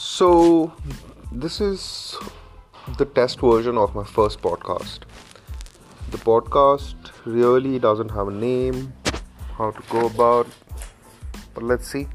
So, this is the test version of my first podcast. The podcast really doesn't have a name, how to go about, but let's see.